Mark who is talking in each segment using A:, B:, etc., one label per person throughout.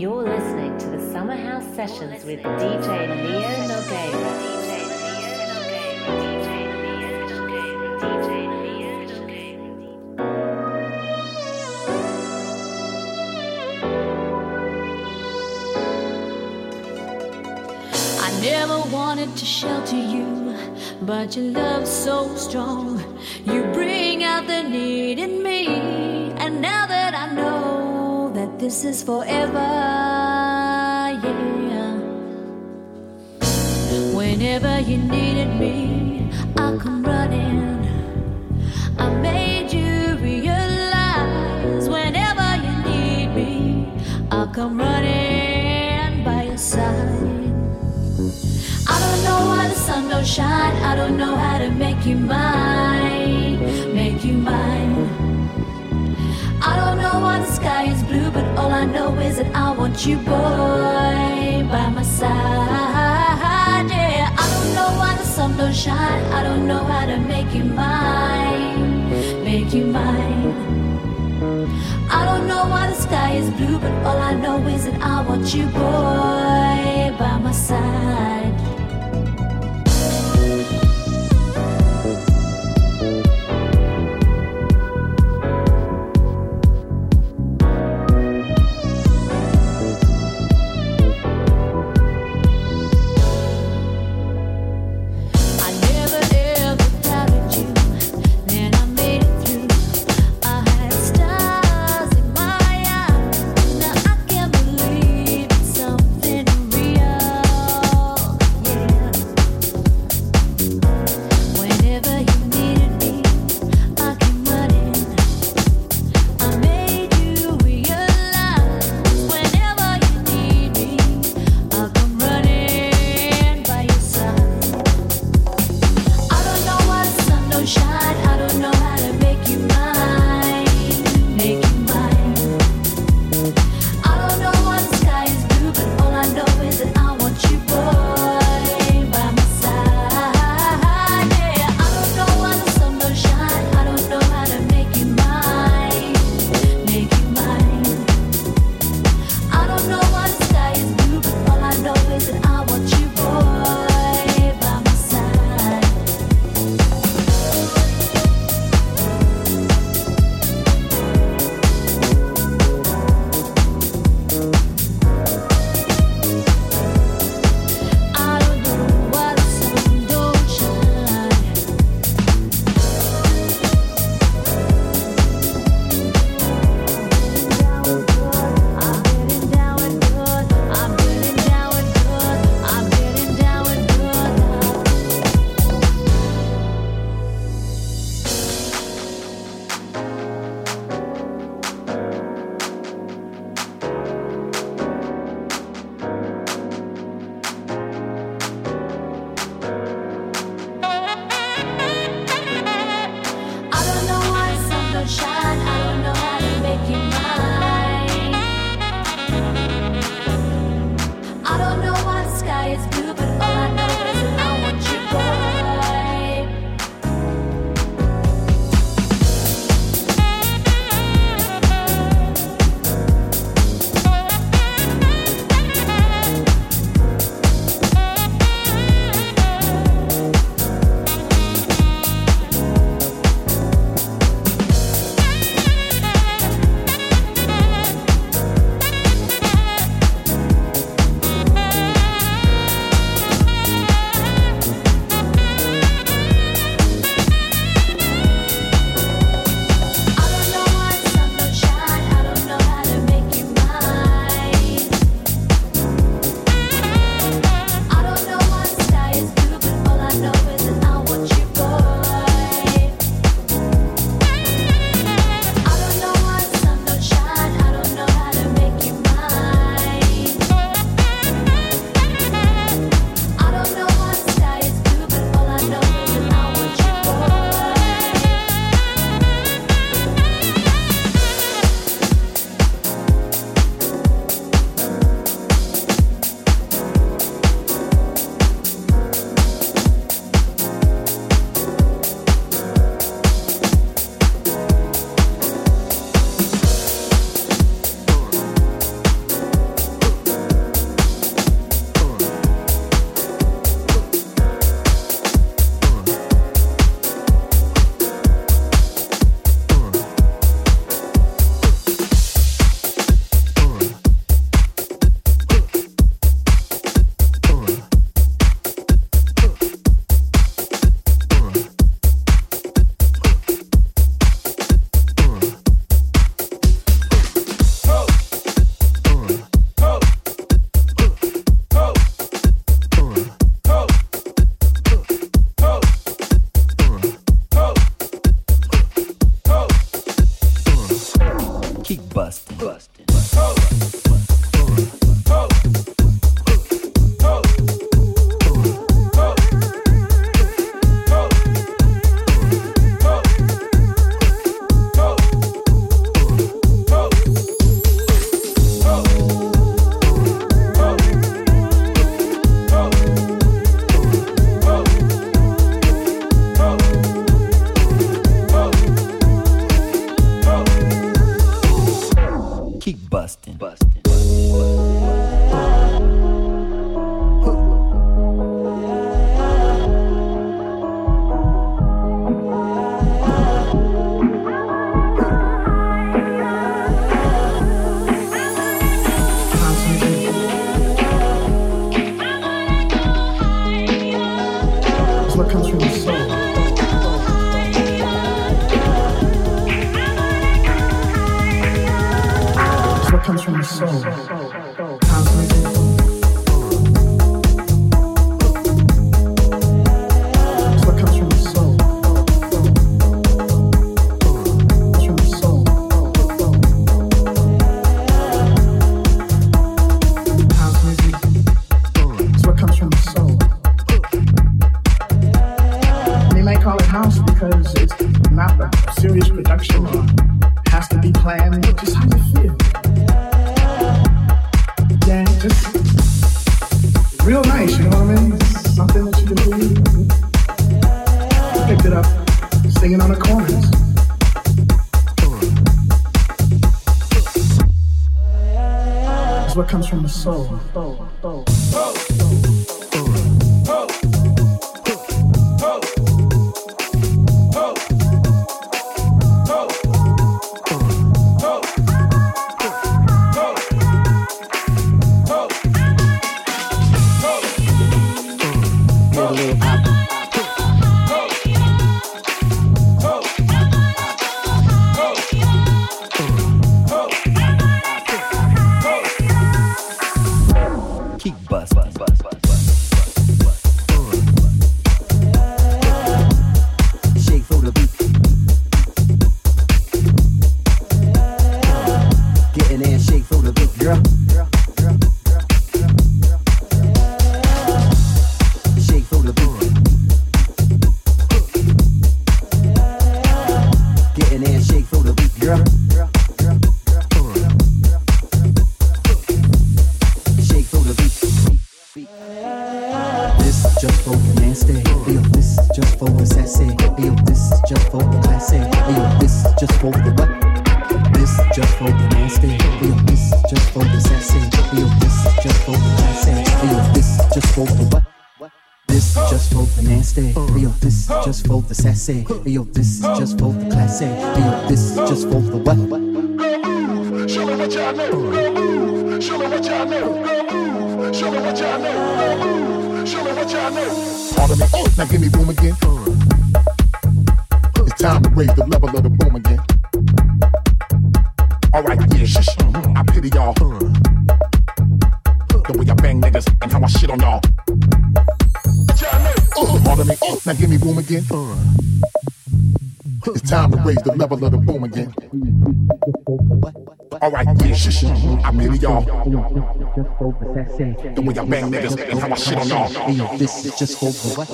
A: You're listening to the Summer House Sessions with DJ Leo Nogueira.
B: I never wanted to shelter you, but your love's so strong. You bring out the need in me, this is forever, yeah. Whenever you needed me, I come running. I made you realize whenever you need me, I'll come running by your side. I don't know why the sun don't shine. I don't know how to make you mine, make you mine. I don't know why the sky is blue, all I know is that I want you, boy, by my side. Yeah, I don't know why the sun don't shine. I don't know how to make you mine, make you mine. I don't know why the sky is blue, but all I know is that I want you, boy, by my side. what comes from the soul. Sassy. Yo, this is just for the classy. Yo, this is just for the nasty. We on this just for the
C: sassy. We on this just for the classy. We on this just for the what? Go move, show me what y'all know. Go move, show me what y'all know. Go move, show me what y'all know. Go move, show me what y'all know. Pardon me. Oh, now give me boom again. It's time to raise the level of the boom again. All right, yeah, shush. I pity y'all. The way I bang niggas and how I shit on y'all. Pardon me. Oh, now give me boom again. It's time to raise the level of the boom again. Alright, yeah, shh, I pity y'all. The way I bang niggas and how I shit on y'all. This is just for what?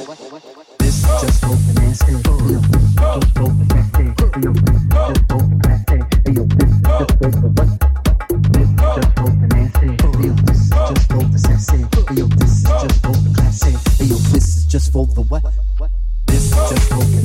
C: This is just for the nasty. Just for the nasty. Just for just for what the sassy, this is just for the classic, this is just for the what? This is just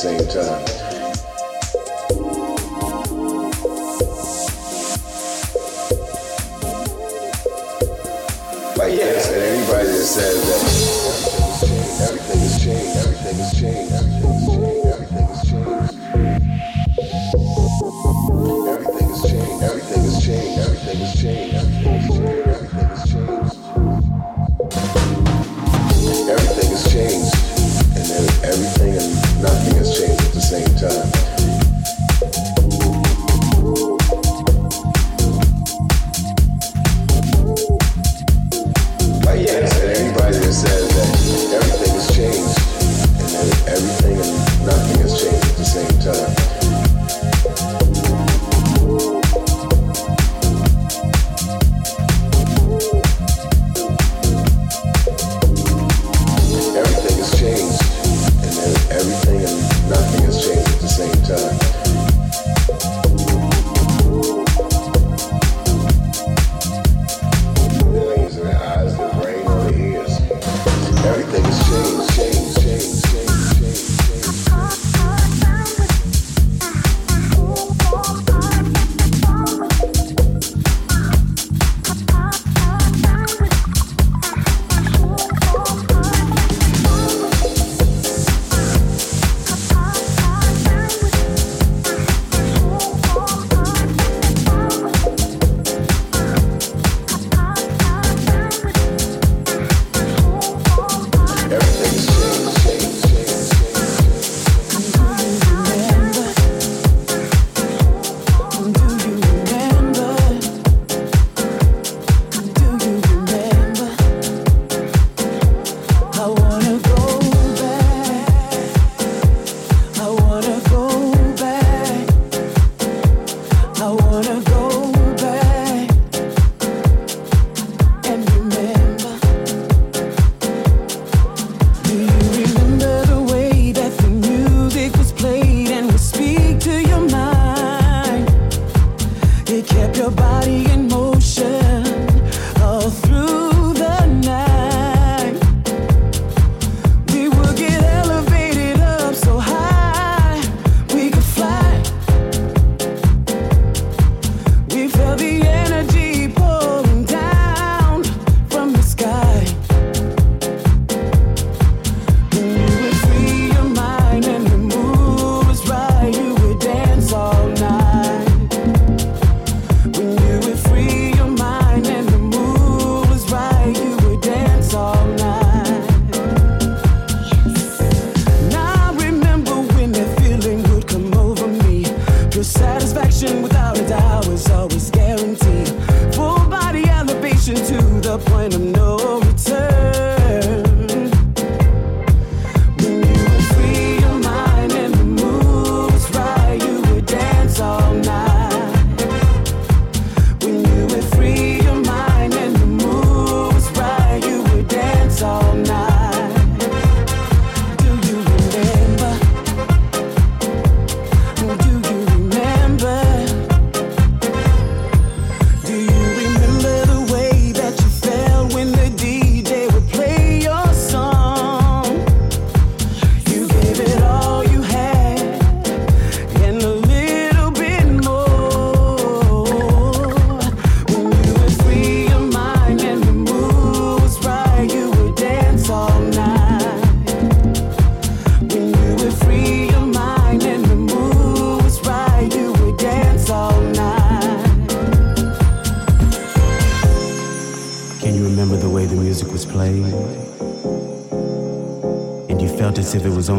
D: same time. kept
E: your body in motion.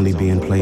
F: Only being played for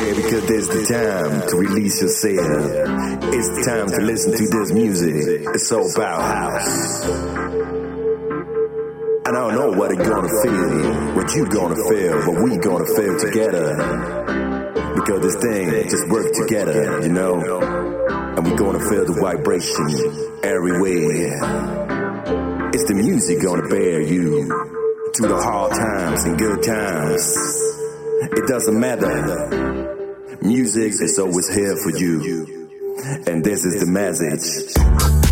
G: is the time to release yourself. It's the time to listen to this music. It's all about house. And I don't know what it's gonna feel, what you gonna feel, but we gonna feel together. Because this thing just work together, you know? And we gonna feel the vibration everywhere. It's the music gonna bear you through the hard times and good times. It doesn't matter. Music is always here for you. And this is the message.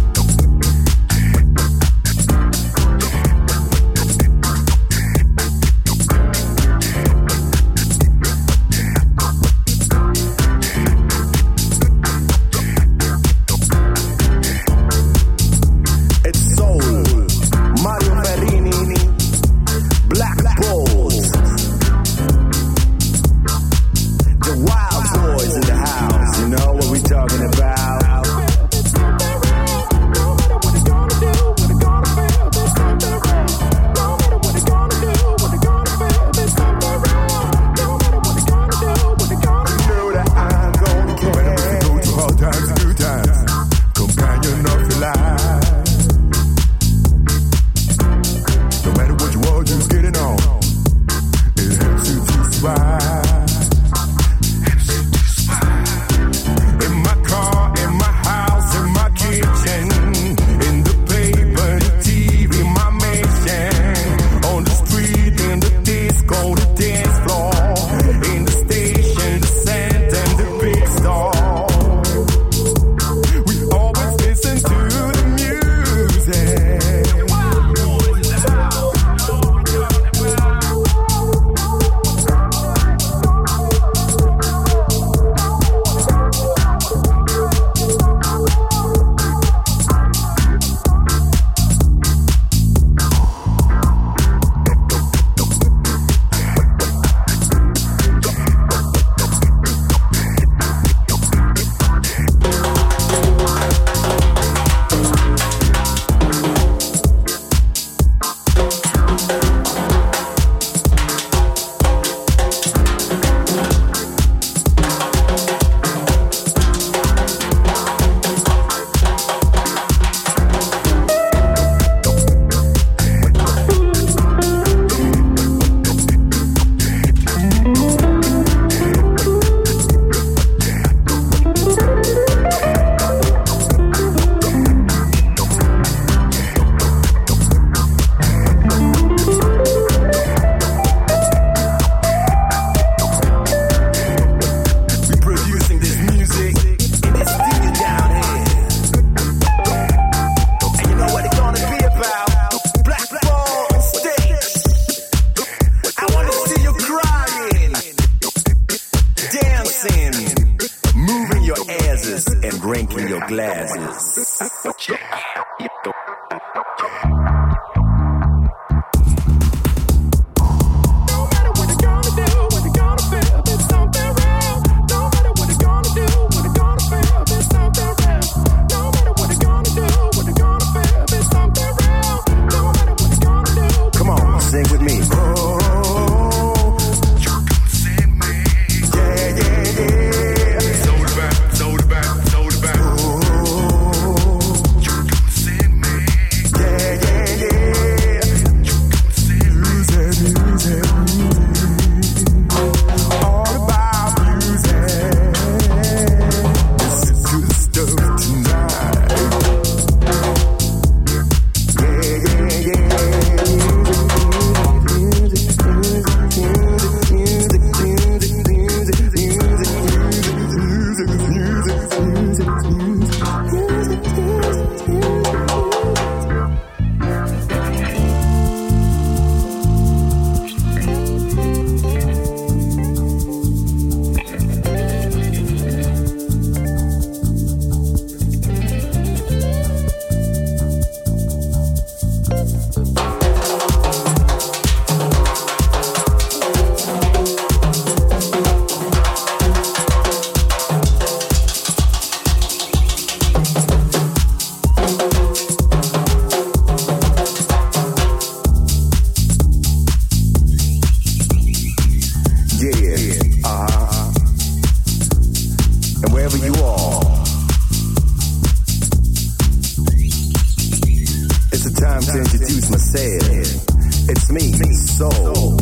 H: to introduce myself. It's me, Soul.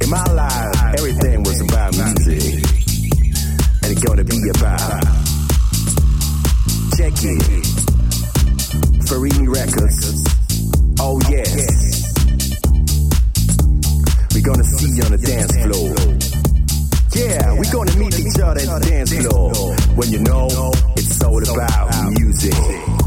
H: In my life, everything was about music. And it's gonna be about. Check it. Farini Records. Oh, yes. We're
G: gonna see you on the dance floor. Yeah, we're gonna meet each other on the dance floor. When you know, it's all about music.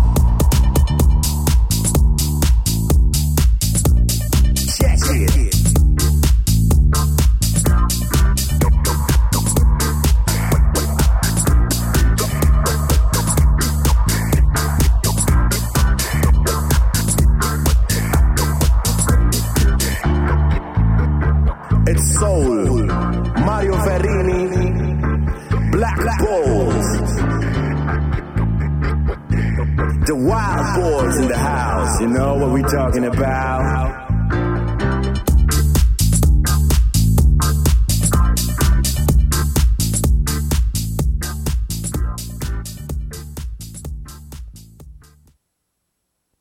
G: Talking about?